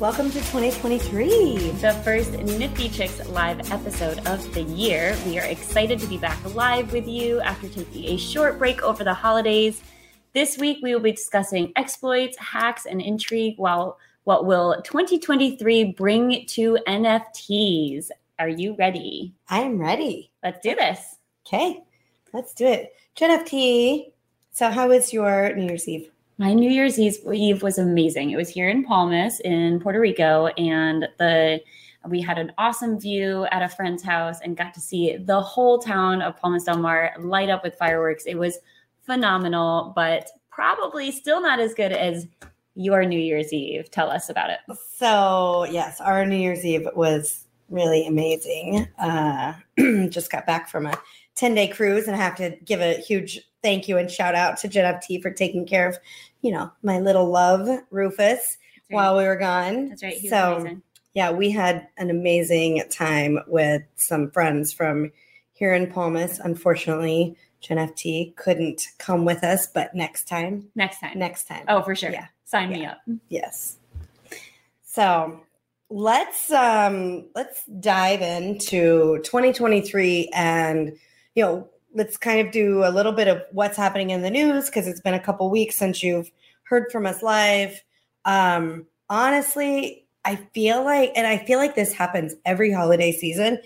Welcome to 2023. The first Nifty Chicks live episode of the year. We are excited to be back live with you after taking a short break over the holidays. This week, we will be discussing exploits, hacks, and intrigue while what will 2023 bring to NFTs. Are you ready? I am ready. Let's do this. Okay, let's do it. JNFT. So, how was your New Year's Eve? My New Year's Eve was amazing. It was here in Palmas in Puerto Rico, and the we had an awesome view at a friend's house and got to see the whole town of Palmas del Mar light up with fireworks. It was phenomenal, but probably still not as good as your New Year's Eve. Tell us about it. So, yes, our New Year's Eve was really amazing. Uh, just got back from a 10 day cruise and I have to give a huge thank you and shout out to JNFT for taking care of, you know, my little love, Rufus, right. while we were gone. That's right. so, amazing. yeah, we had an amazing time with some friends from here in Palmas. Unfortunately, JNFT couldn't come with us, but next time. Next time. Next time. Oh, for sure. Yeah. Sign yeah. me up. Yes. So let's um let's dive into 2023 and you know let's kind of do a little bit of what's happening in the news because it's been a couple weeks since you've heard from us live. Um honestly i feel like and i feel like this happens every holiday season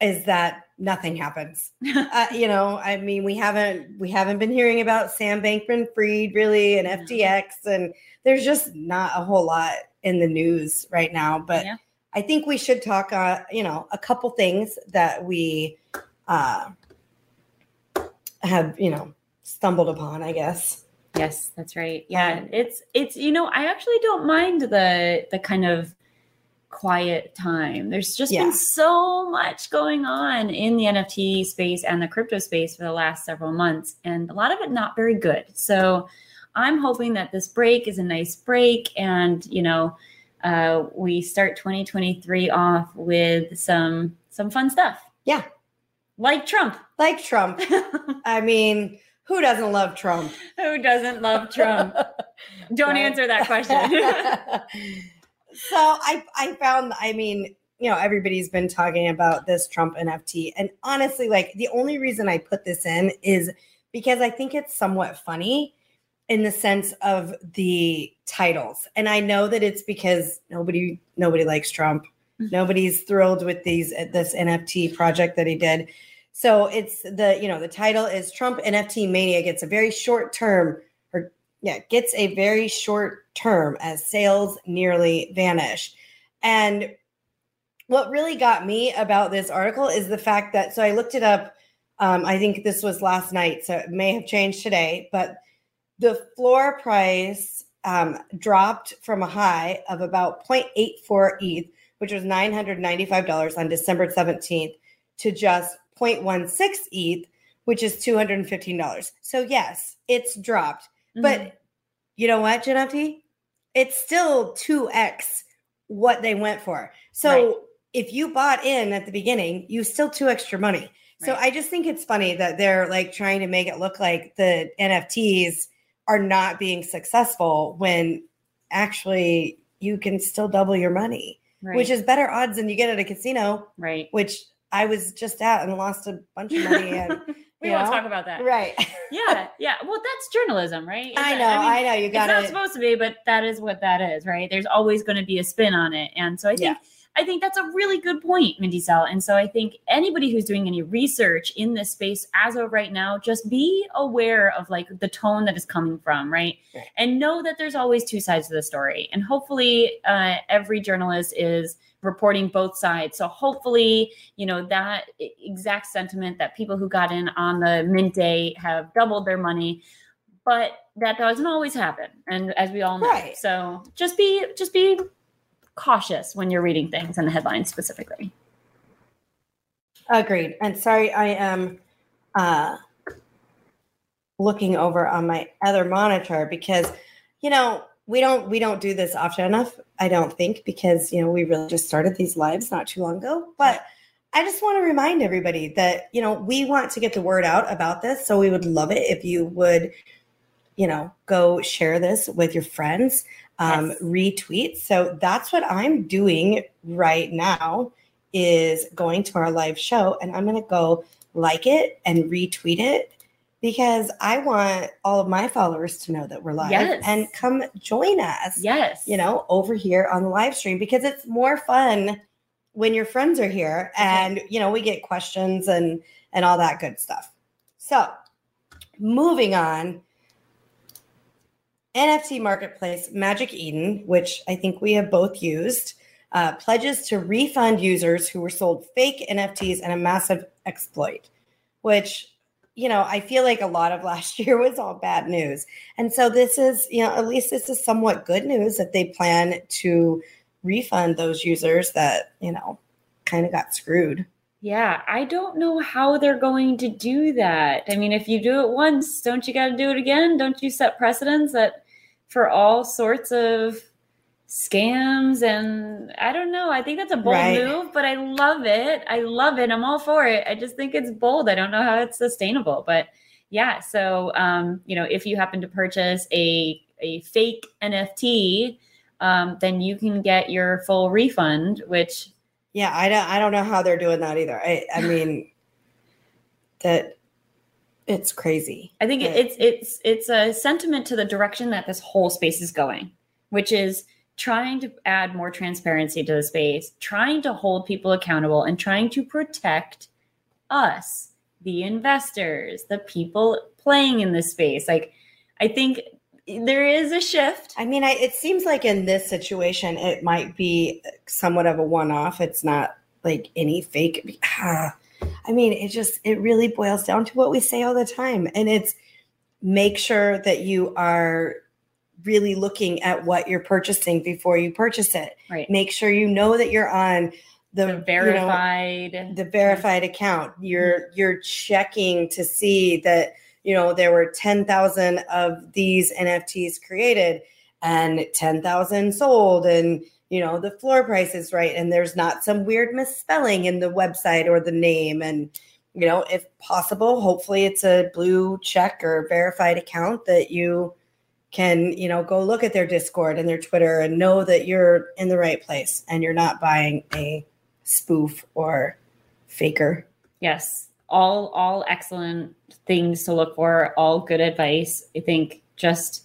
is that nothing happens. Uh, you know i mean we haven't we haven't been hearing about sam bankman fried really and ftx and there's just not a whole lot in the news right now but yeah. i think we should talk uh, you know a couple things that we uh have you know stumbled upon i guess. Yes that's right. Yeah um, it's it's you know i actually don't mind the the kind of quiet time. There's just yeah. been so much going on in the nft space and the crypto space for the last several months and a lot of it not very good. So i'm hoping that this break is a nice break and you know uh, we start 2023 off with some some fun stuff. Yeah like Trump. Like Trump. I mean, who doesn't love Trump? Who doesn't love Trump? Don't answer that question. so I I found I mean, you know, everybody's been talking about this Trump NFT. And honestly, like the only reason I put this in is because I think it's somewhat funny in the sense of the titles. And I know that it's because nobody nobody likes Trump. Nobody's thrilled with these this NFT project that he did. So it's the you know the title is Trump NFT mania gets a very short term or yeah gets a very short term as sales nearly vanish. And what really got me about this article is the fact that so I looked it up. Um, I think this was last night, so it may have changed today, but the floor price um, dropped from a high of about 0.84 ETH which was $995 on December 17th, to just 0.16 ETH, which is $215. So, yes, it's dropped. Mm-hmm. But you know what, JNFT? It's still 2x what they went for. So, right. if you bought in at the beginning, you still two extra money. Right. So, I just think it's funny that they're like trying to make it look like the NFTs are not being successful when actually you can still double your money right. which is better odds than you get at a casino. Right. Which I was just at and lost a bunch of money. And we won't talk about that. Right. yeah. Yeah. Well, that's journalism, right? It's I know. I, mean, I, know. You got it. It's not supposed to be, but that is what that is, right? There's always going to be a spin on it, and so I think. Yeah I think that's a really good point, Mindy Cell. And so I think anybody who's doing any research in this space as of right now, just be aware of like the tone that is coming from, right? right. And know that there's always two sides to the story. And hopefully uh, every journalist is reporting both sides. So hopefully, you know, that exact sentiment that people who got in on the mint day have doubled their money but that doesn't always happen and as we all know right. so just be just be cautious when you're reading things in the headlines specifically. Agreed. And sorry, I am uh, looking over on my other monitor because, you know, we don't we don't do this often enough. I don't think because you know we really just started these lives not too long ago. But I just want to remind everybody that you know we want to get the word out about this. So we would love it if you would, you know, go share this with your friends. um, Yes. retweets. So that's what I'm doing right now is going to our live show and I'm going to go like it and retweet it because I want all of my followers to know that we're live Yes. and come join us. Yes. You know, over here on the live stream because it's more fun when your friends are here and you know we get questions and and all that good stuff. So, moving on NFT marketplace Magic Eden, which I think we have both used, uh, pledges to refund users who were sold fake NFTs and a massive exploit, which you know I feel like a lot of last year was all bad news, and so this is you know at least this is somewhat good news that they plan to refund those users that you know kind of got screwed. Yeah, I don't know how they're going to do that. I mean, if you do it once, don't you got to do it again? Don't you set precedents that for all sorts of scams and I don't know. I think that's a bold Right. move, but I love it. I love it. I'm all for it. I just think it's bold. I don't know how it's sustainable, but yeah. So, um, you know, if you happen to purchase a a fake NFT, um, then you can get your full refund, which Yeah, I don't I don't know how they're doing that either. I I mean that it's crazy. I think Right. it's it's it's a sentiment to the direction that this whole space is going, which is trying to add more transparency to the space, trying to hold people accountable, and trying to protect us, the investors, the people playing in this space. Like, I think there is a shift. I mean, I, it seems like in this situation, it might be somewhat of a one-off. It's not like any fake. Ah, I mean, it just it really boils down to what we say all the time, and it's make sure that you are really looking at what you're purchasing before you purchase it. Right. Make sure you know that you're on the, The you know, verified. the verified account. You're mm-hmm. you're checking to see that you know there were 10,000 of these NFTs created and 10,000 sold and you know the floor price is right and there's not some weird misspelling in the website or the name. And you know if possible hopefully it's a blue check or verified account that you can you know go look at their discord and their twitter and know that you're in the right place and you're not buying a spoof or faker. Yes, all all excellent things to look for, all good advice. I think just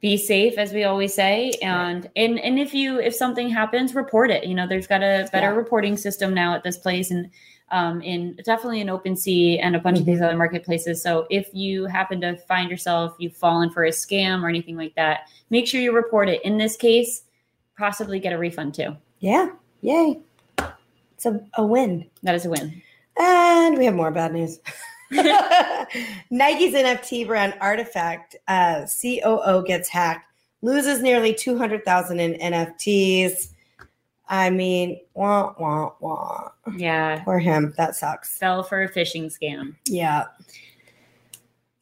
be safe as we always say and and and if you if something happens report it. You know there's got a better Yeah. reporting system now at this place and um in definitely in OpenSea and a bunch of these other marketplaces. So if you happen to find yourself you've fallen for a scam or anything like that make sure you report it. In this case possibly get a refund too. Yeah. Yay. It's a, a win. That is a win. And we have more bad news. Nike's NFT brand Artifact uh, COO gets hacked, loses nearly 200,000 in NFTs. I mean, wah, wah, wah. yeah Poor him. That sucks. fell for a phishing scam Yeah.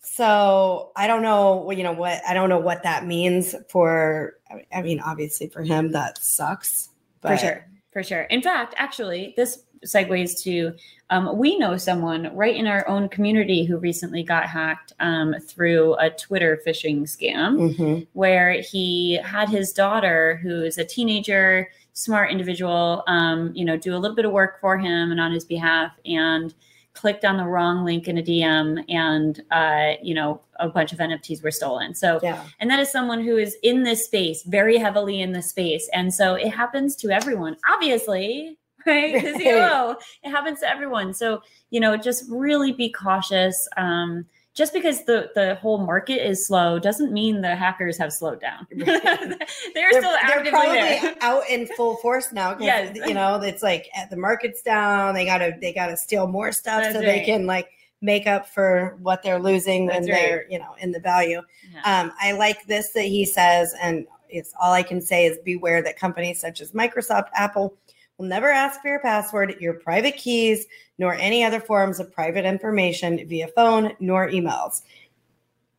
So I don't know, you know what, I don't know what that means for, I mean, obviously for him, that sucks. for sure for sure in fact actually this segues to um, we know someone right in our own community who recently got hacked um, through a twitter phishing scam hmm where he had his daughter who's a teenager smart individual um, you know do a little bit of work for him and on his behalf and clicked on the wrong link in a dm and uh, you know a bunch of nfts were stolen so Yeah. and that is someone who is in this space, very heavily in this space. And so it happens to everyone, obviously, right? Because you Right. know, it happens to everyone. So, you know, just really be cautious. Um, just because the the whole market is slow doesn't mean the hackers have slowed down. they're, They're, still they're actively probably there. out in full force now. Yes. you know it's like eh, the market's down. They gotta they gotta steal more stuff That's so they can like make up for what they're losing when right. they're you know in the value. Yeah. Um, I like this that he says, and it's all I can say is beware that companies such as Microsoft, Apple will never ask for your password, your private keys, nor any other forms of private information via phone nor emails.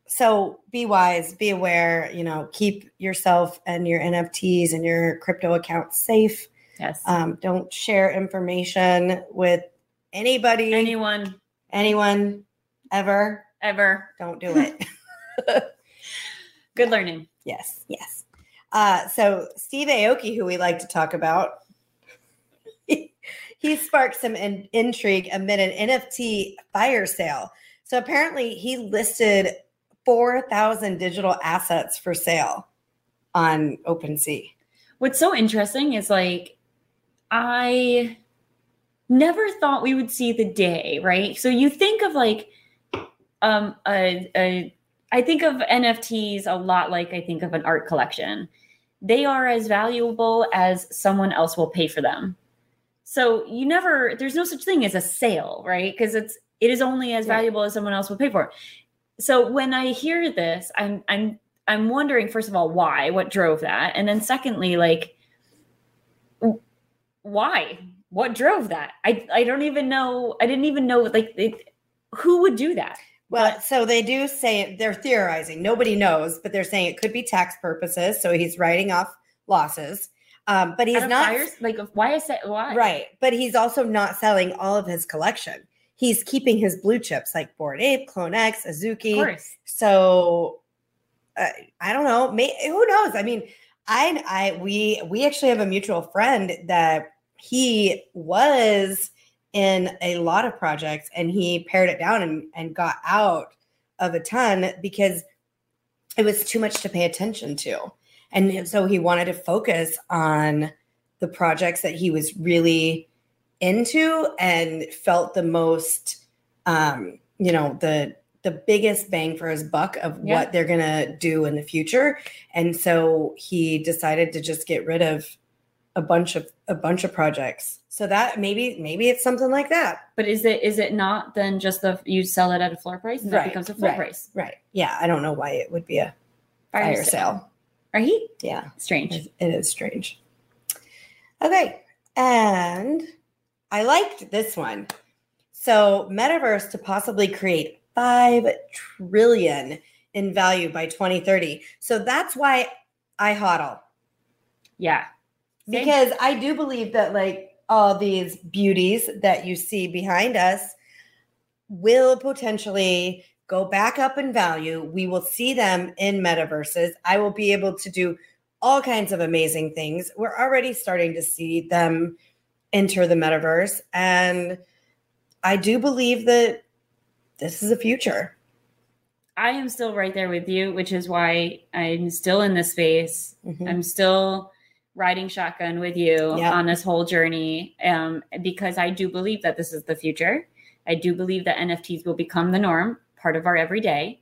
So be wise, be aware, you know, keep yourself and your NFTs and your crypto accounts safe. yes. Um, don't share information with anybody, Anyone anyone ever. ever. Don't do it. Good learning. Yes, yes. Uh, so Steve Aoki, who we like to talk about, he sparked some in- intrigue amid an NFT fire sale. So apparently, he listed 4,000 digital assets for sale on OpenSea. What's so interesting is like, I never thought we would see the day, right? So you think of like, um, a, a I think of NFTs a lot like I think of an art collection. They are as valuable as someone else will pay for them. So you never there's no such thing as a sale, right? Because it's it is only as valuable as someone else will pay for it. So when I hear this, I'm I'm I'm wondering first of all why, what drove that? And then secondly like why? What drove that? I I don't even know. I didn't even know like it, who would do that. Well, but, so they do say they're theorizing. Nobody knows, but they're saying it could be tax purposes. So he's writing off losses. Um, but he's not like why is it why right but he's also not selling all of his collection he's keeping his blue chips like Bored Ape, Clone X, Azuki. So uh, I don't know. May, who knows? I mean, I I we we actually have a mutual friend that he was in a lot of projects and he pared it down and, and got out of a ton because it was too much to pay attention to. And so he wanted to focus on the projects that he was really into and felt the most um, you know, the the biggest bang for his buck of yeah. what they're going to do in the future. And so he decided to just get rid of a bunch of a bunch of projects. So that maybe maybe it's something like that. But is it is it not then just the you sell it at a floor price and right. becomes a full right. price? Right. Yeah. I don't know why it would be a fire, fire sale. sale. Right? Yeah. Strange. It is strange. Okay. And I liked this one. So metaverse to possibly create five trillion in value by 2030. So that's why I hodl. Yeah because I do believe that like all these beauties that you see behind us will potentially go back up in value. We will see them in metaverses. I will be able to do all kinds of amazing things. We're already starting to see them enter the metaverse. And I do believe that this is a future. I am still right there with you, which is why I'm still in this space. Mm-hmm. I'm still riding shotgun with you yep. on this whole journey um, because I do believe that this is the future. I do believe that NFTs will become the norm, part of our everyday,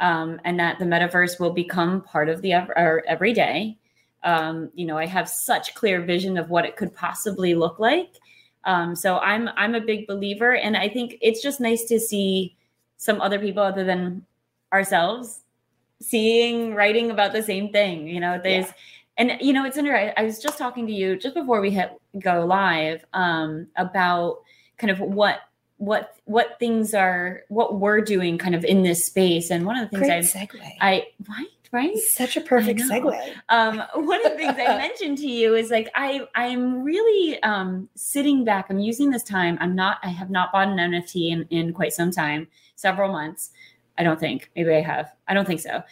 um, and that the metaverse will become part of the our everyday. Um, you know, I have such clear vision of what it could possibly look like. Um, so I'm I'm a big believer, and I think it's just nice to see some other people other than ourselves seeing writing about the same thing. You know, there's yeah and you know it's interesting i was just talking to you just before we hit go live um, about kind of what what what things are what we're doing kind of in this space. And one of the things I segue. I right? Right? Such a perfect segue. Um one of the things I mentioned to you is like I I'm really um sitting back. I'm using this time. I'm not I have not bought an NFT in in quite some time several months I don't think. Maybe I have. I don't think so.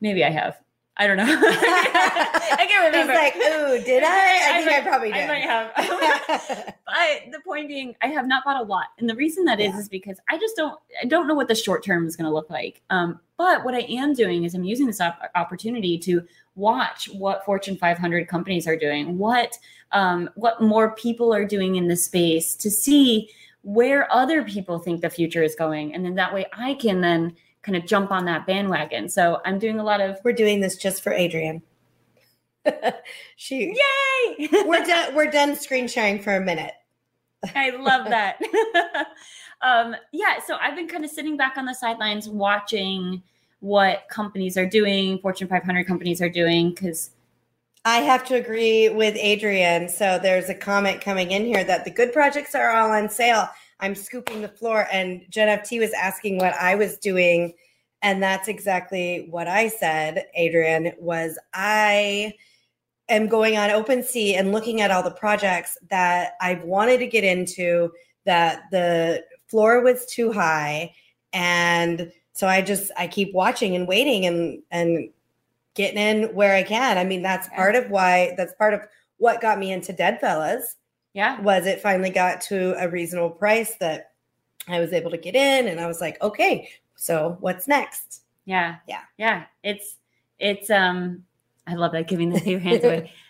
Maybe I have I don't know. I can't remember. He's like, "Ooh, did I? I, I think might, I probably did." I might have. but the point being, I have not bought a lot, and the reason that yeah. is is because I just don't. I don't know what the short term is going to look like. Um, but what I am doing is I'm using this op- opportunity to watch what Fortune 500 companies are doing, what um, what more people are doing in the space, to see where other people think the future is going, and then that way I can then kind of jump on that bandwagon. So I'm doing a lot of. We're doing this just for Adrian. she yay! we're done. We're done screen sharing for a minute. I love that. um, yeah, so I've been kind of sitting back on the sidelines watching what companies are doing, Fortune 500 companies are doing, because I have to agree with Adrian. So there's a comment coming in here that the good projects are all on sale. I'm scooping the floor. And Jen FT was asking what I was doing. And that's exactly what I said, Adrian, was I am going on OpenSea and looking at all the projects that I've wanted to get into that the floor was too high. And so I just I keep watching and waiting and and getting in where I can. I mean, that's part of why that's part of what got me into Dead Fellas Yeah. was it finally got to a reasonable price that I was able to get in and I was like, okay, so what's next? Yeah. Yeah. Yeah. It's it's um I love that giving the your hands away.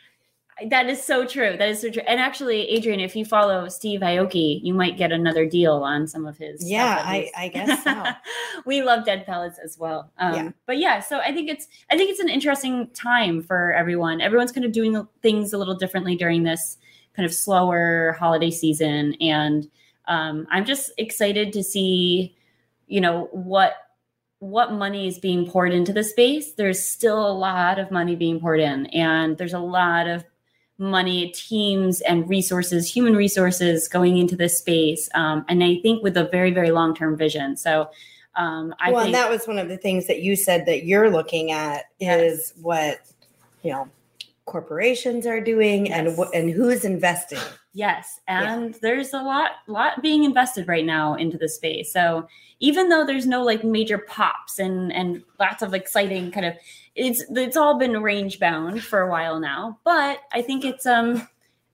That is so true. That is so true. And actually, Adrian, if you follow Steve Aoki you might get another deal on some of his. Yeah, I- I guess so. we love Dead Fellas as well. Um, Yeah. But yeah, so I think it's I think it's an interesting time for everyone. Everyone's kind of doing things a little differently during this kind of slower holiday season, and um, I'm just excited to see, you know, what what money is being poured into the space. There's still a lot of money being poured in, and there's a lot of money, teams, and resources, human resources going into this space. Um, and I think with a very, very long term vision. So um, I well, think and that was one of the things that you said that you're looking at Yes. is what you know corporations are doing and Yes. what and who's investing. Yes, Yeah. and there's a lot lot being invested right now into the space. So even though there's no like major pops and and lots of exciting kind of it's it's all been range bound for a while now, but I think it's um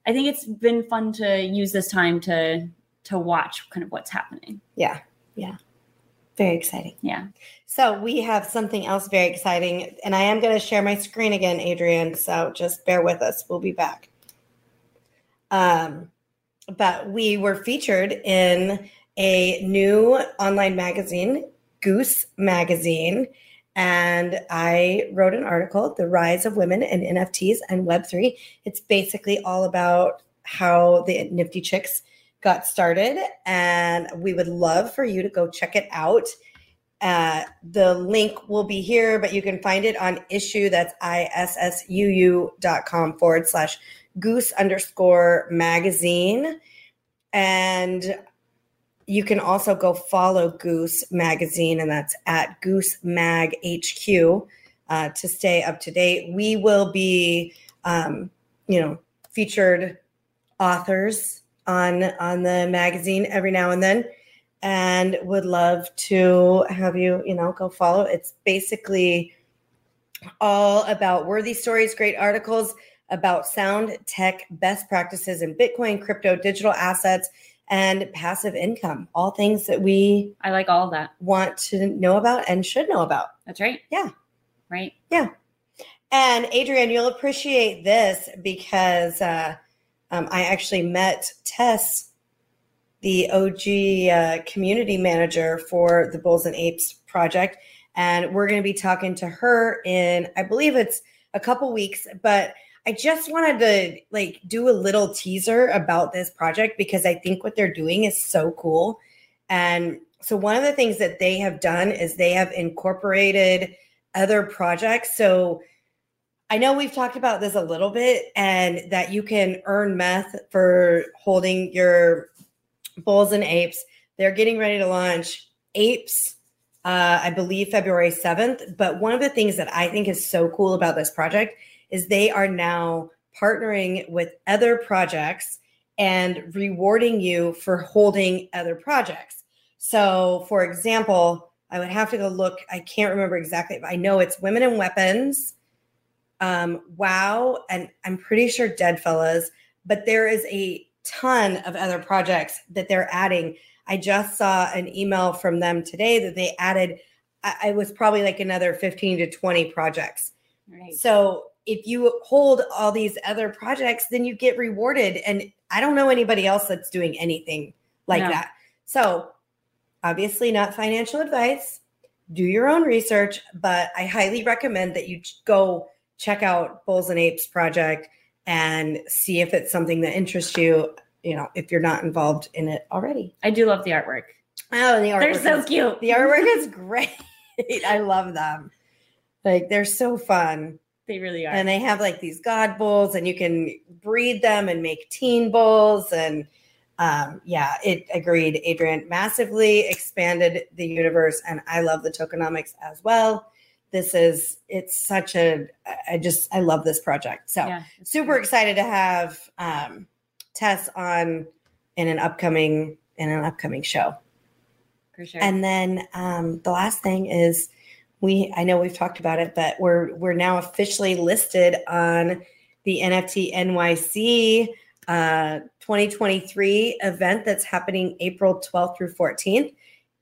I think it's been fun to use this time to to watch kind of what's happening. Yeah, yeah, very exciting. Yeah. So we have something else very exciting, and I am going to share my screen again, Adrian. So just bear with us. We'll be back. Um, but we were featured in a new online magazine, Goose Magazine, and I wrote an article, "The Rise of Women in NFTs and Web 3 It's basically all about how the Nifty Chicks got started, and we would love for you to go check it out. Uh, the link will be here, but you can find it on issuu. That's issuu.com forward slash goose underscore magazine. And you can also go follow Goose Magazine, and that's at Goose Mag HQ uh, to stay up to date. We will be, um, you know, featured authors on on the magazine every now and then and would love to have you you know go follow it's basically all about worthy stories great articles about sound tech best practices in bitcoin crypto digital assets and passive income all things that we I like all that. want to know about and should know about That's right. Yeah. Right. Yeah. And Adrian, you'll appreciate this because uh, um, I actually met Tess, the OG uh, community manager for the Bulls and Apes project, and we're going to be talking to her in, I believe it's a couple weeks, but. I just wanted to like do a little teaser about this project because I think what they're doing is so cool. And so one of the things that they have done is they have incorporated other projects. So I know we've talked about this a little bit and that you can earn meth for holding your bulls and apes. They're getting ready to launch apes, uh, I believe February 7th. But one of the things that I think is so cool about this project is they are now partnering with other projects and rewarding you for holding other projects. So, for example, I would have to go look. I can't remember exactly, but I know it's Women and Weapons, um, Wow, and I'm pretty sure Dead Fellas, But there is a ton of other projects that they're adding. I just saw an email from them today that they added. I, I was probably like another 15 to 20 projects. Right. So if you hold all these other projects, then you get rewarded. And I don't know anybody else that's doing anything like No. that. So obviously not financial advice. Do your own research, but I highly recommend that you go check out Bulls and Apes project and see if it's something that interests you. You know, if you're not involved in it already. I do love the artwork. Oh, the They're so is- cute. The artwork is great. I love them. Like they're so fun. They really are. And they have like these god bulls, and you can breed them and make teen bulls. And um, yeah, it agreed. Adrian massively expanded the universe, and I love the tokenomics as well. This is it's such a I just I love this project. So yeah. super great. excited to have um, Tess on in an upcoming in an upcoming show. for sure. And then um, the last thing is we I know we've talked about it, but we're we're now officially listed on the NFT NYC uh, 2023 event that's happening April 12th through 14th.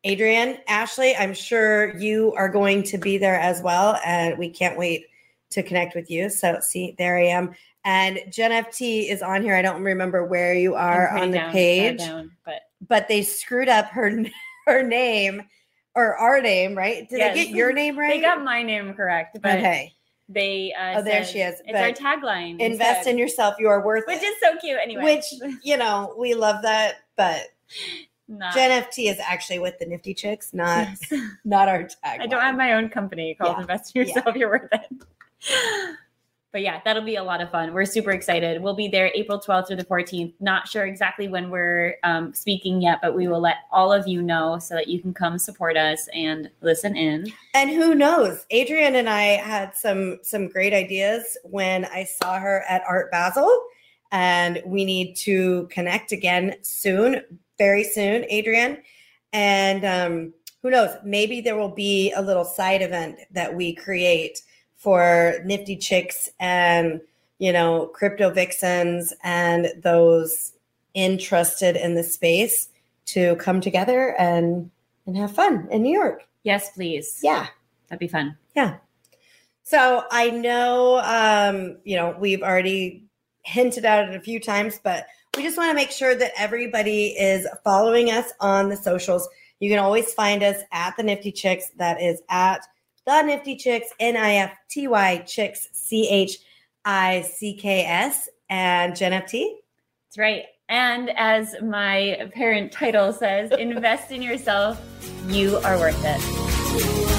Adrian, Ashley, I'm sure you are going to be there as well, and we can't wait to connect with you. So, see, there I am. And Jen FT is on here. I don't remember where you are on the down, page, down, but but they screwed up her her name or our name, right? Did Yes. I get your name right? they got my name correct. But okay. they uh, Oh, there said- she is, It's our tagline. Invest instead, in yourself. You are worth which it. is so cute. Anyway, Which you know we love that, but not. Gen FT is actually with the Nifty Chicks, not Yes. not our tag. I don't have my own company called Yeah. Invest in Yourself. You're worth it. But yeah, that'll be a lot of fun. We're super excited. We'll be there April 12th through the 14th. Not sure exactly when we're um, speaking yet, but we will let all of you know so that you can come support us and listen in. And who knows? Adrian and I had some some great ideas when I saw her at Art Basel, and we need to connect again soon, very soon, Adrian. And um, who knows? Maybe there will be a little side event that we create for Nifty Chicks and you know crypto vixens and those interested in the space to come together and and have fun in New York. Yes, please. Yeah. That'd be fun. Yeah. So I know, um, you know, we've already hinted at it a few times, but we just want to make sure that everybody is following us on the socials. You can always find us at the Nifty Chicks. That is at the Nifty Chicks, N I F T Y Chicks, C H I C K S, and Jen FT. That's right. And as my parent title says, invest in yourself. You are worth it.